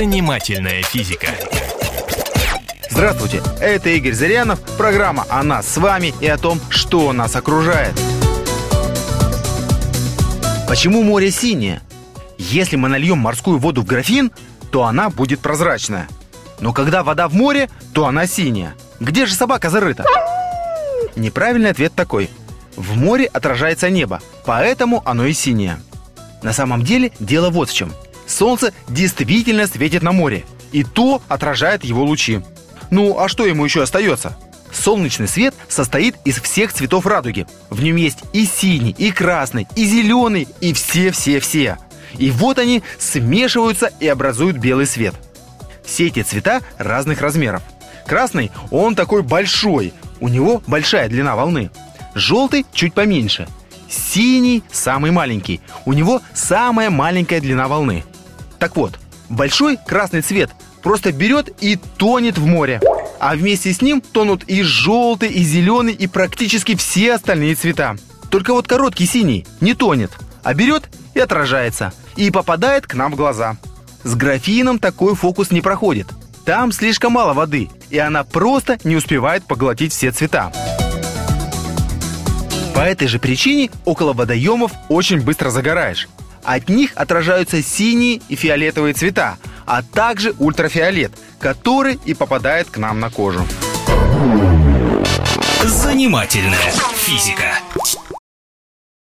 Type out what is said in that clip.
Занимательная физика. Здравствуйте, это Игорь Зырянов, программа о нас с вами и о том, что нас окружает. Почему море синее? Если мы нальем морскую воду в графин, то она будет прозрачная. Но когда вода в море, то она синяя. Где же собака зарыта? Неправильный ответ такой. В море отражается небо, поэтому оно и синее. На самом деле дело вот в чем. Солнце действительно светит на море, и то отражает его лучи. Ну, а что ему еще остается? Солнечный свет состоит из всех цветов радуги. В нем есть и синий, и красный, и зеленый, и все-все-все. И вот они смешиваются и образуют белый свет. Все эти цвета разных размеров. Красный, он такой большой, у него большая длина волны. Желтый чуть поменьше. Синий самый маленький, у него самая маленькая длина волны. Так вот, большой красный цвет просто берет и тонет в море. А вместе с ним тонут и желтый, и зеленый, и практически все остальные цвета. Только вот короткий синий не тонет, а берет и отражается, и попадает к нам в глаза. С графином такой фокус не проходит. Там слишком мало воды, и она просто не успевает поглотить все цвета. По этой же причине около водоемов очень быстро загораешь. От них отражаются синие и фиолетовые цвета, а также ультрафиолет, который и попадает к нам на кожу. Занимательная физика.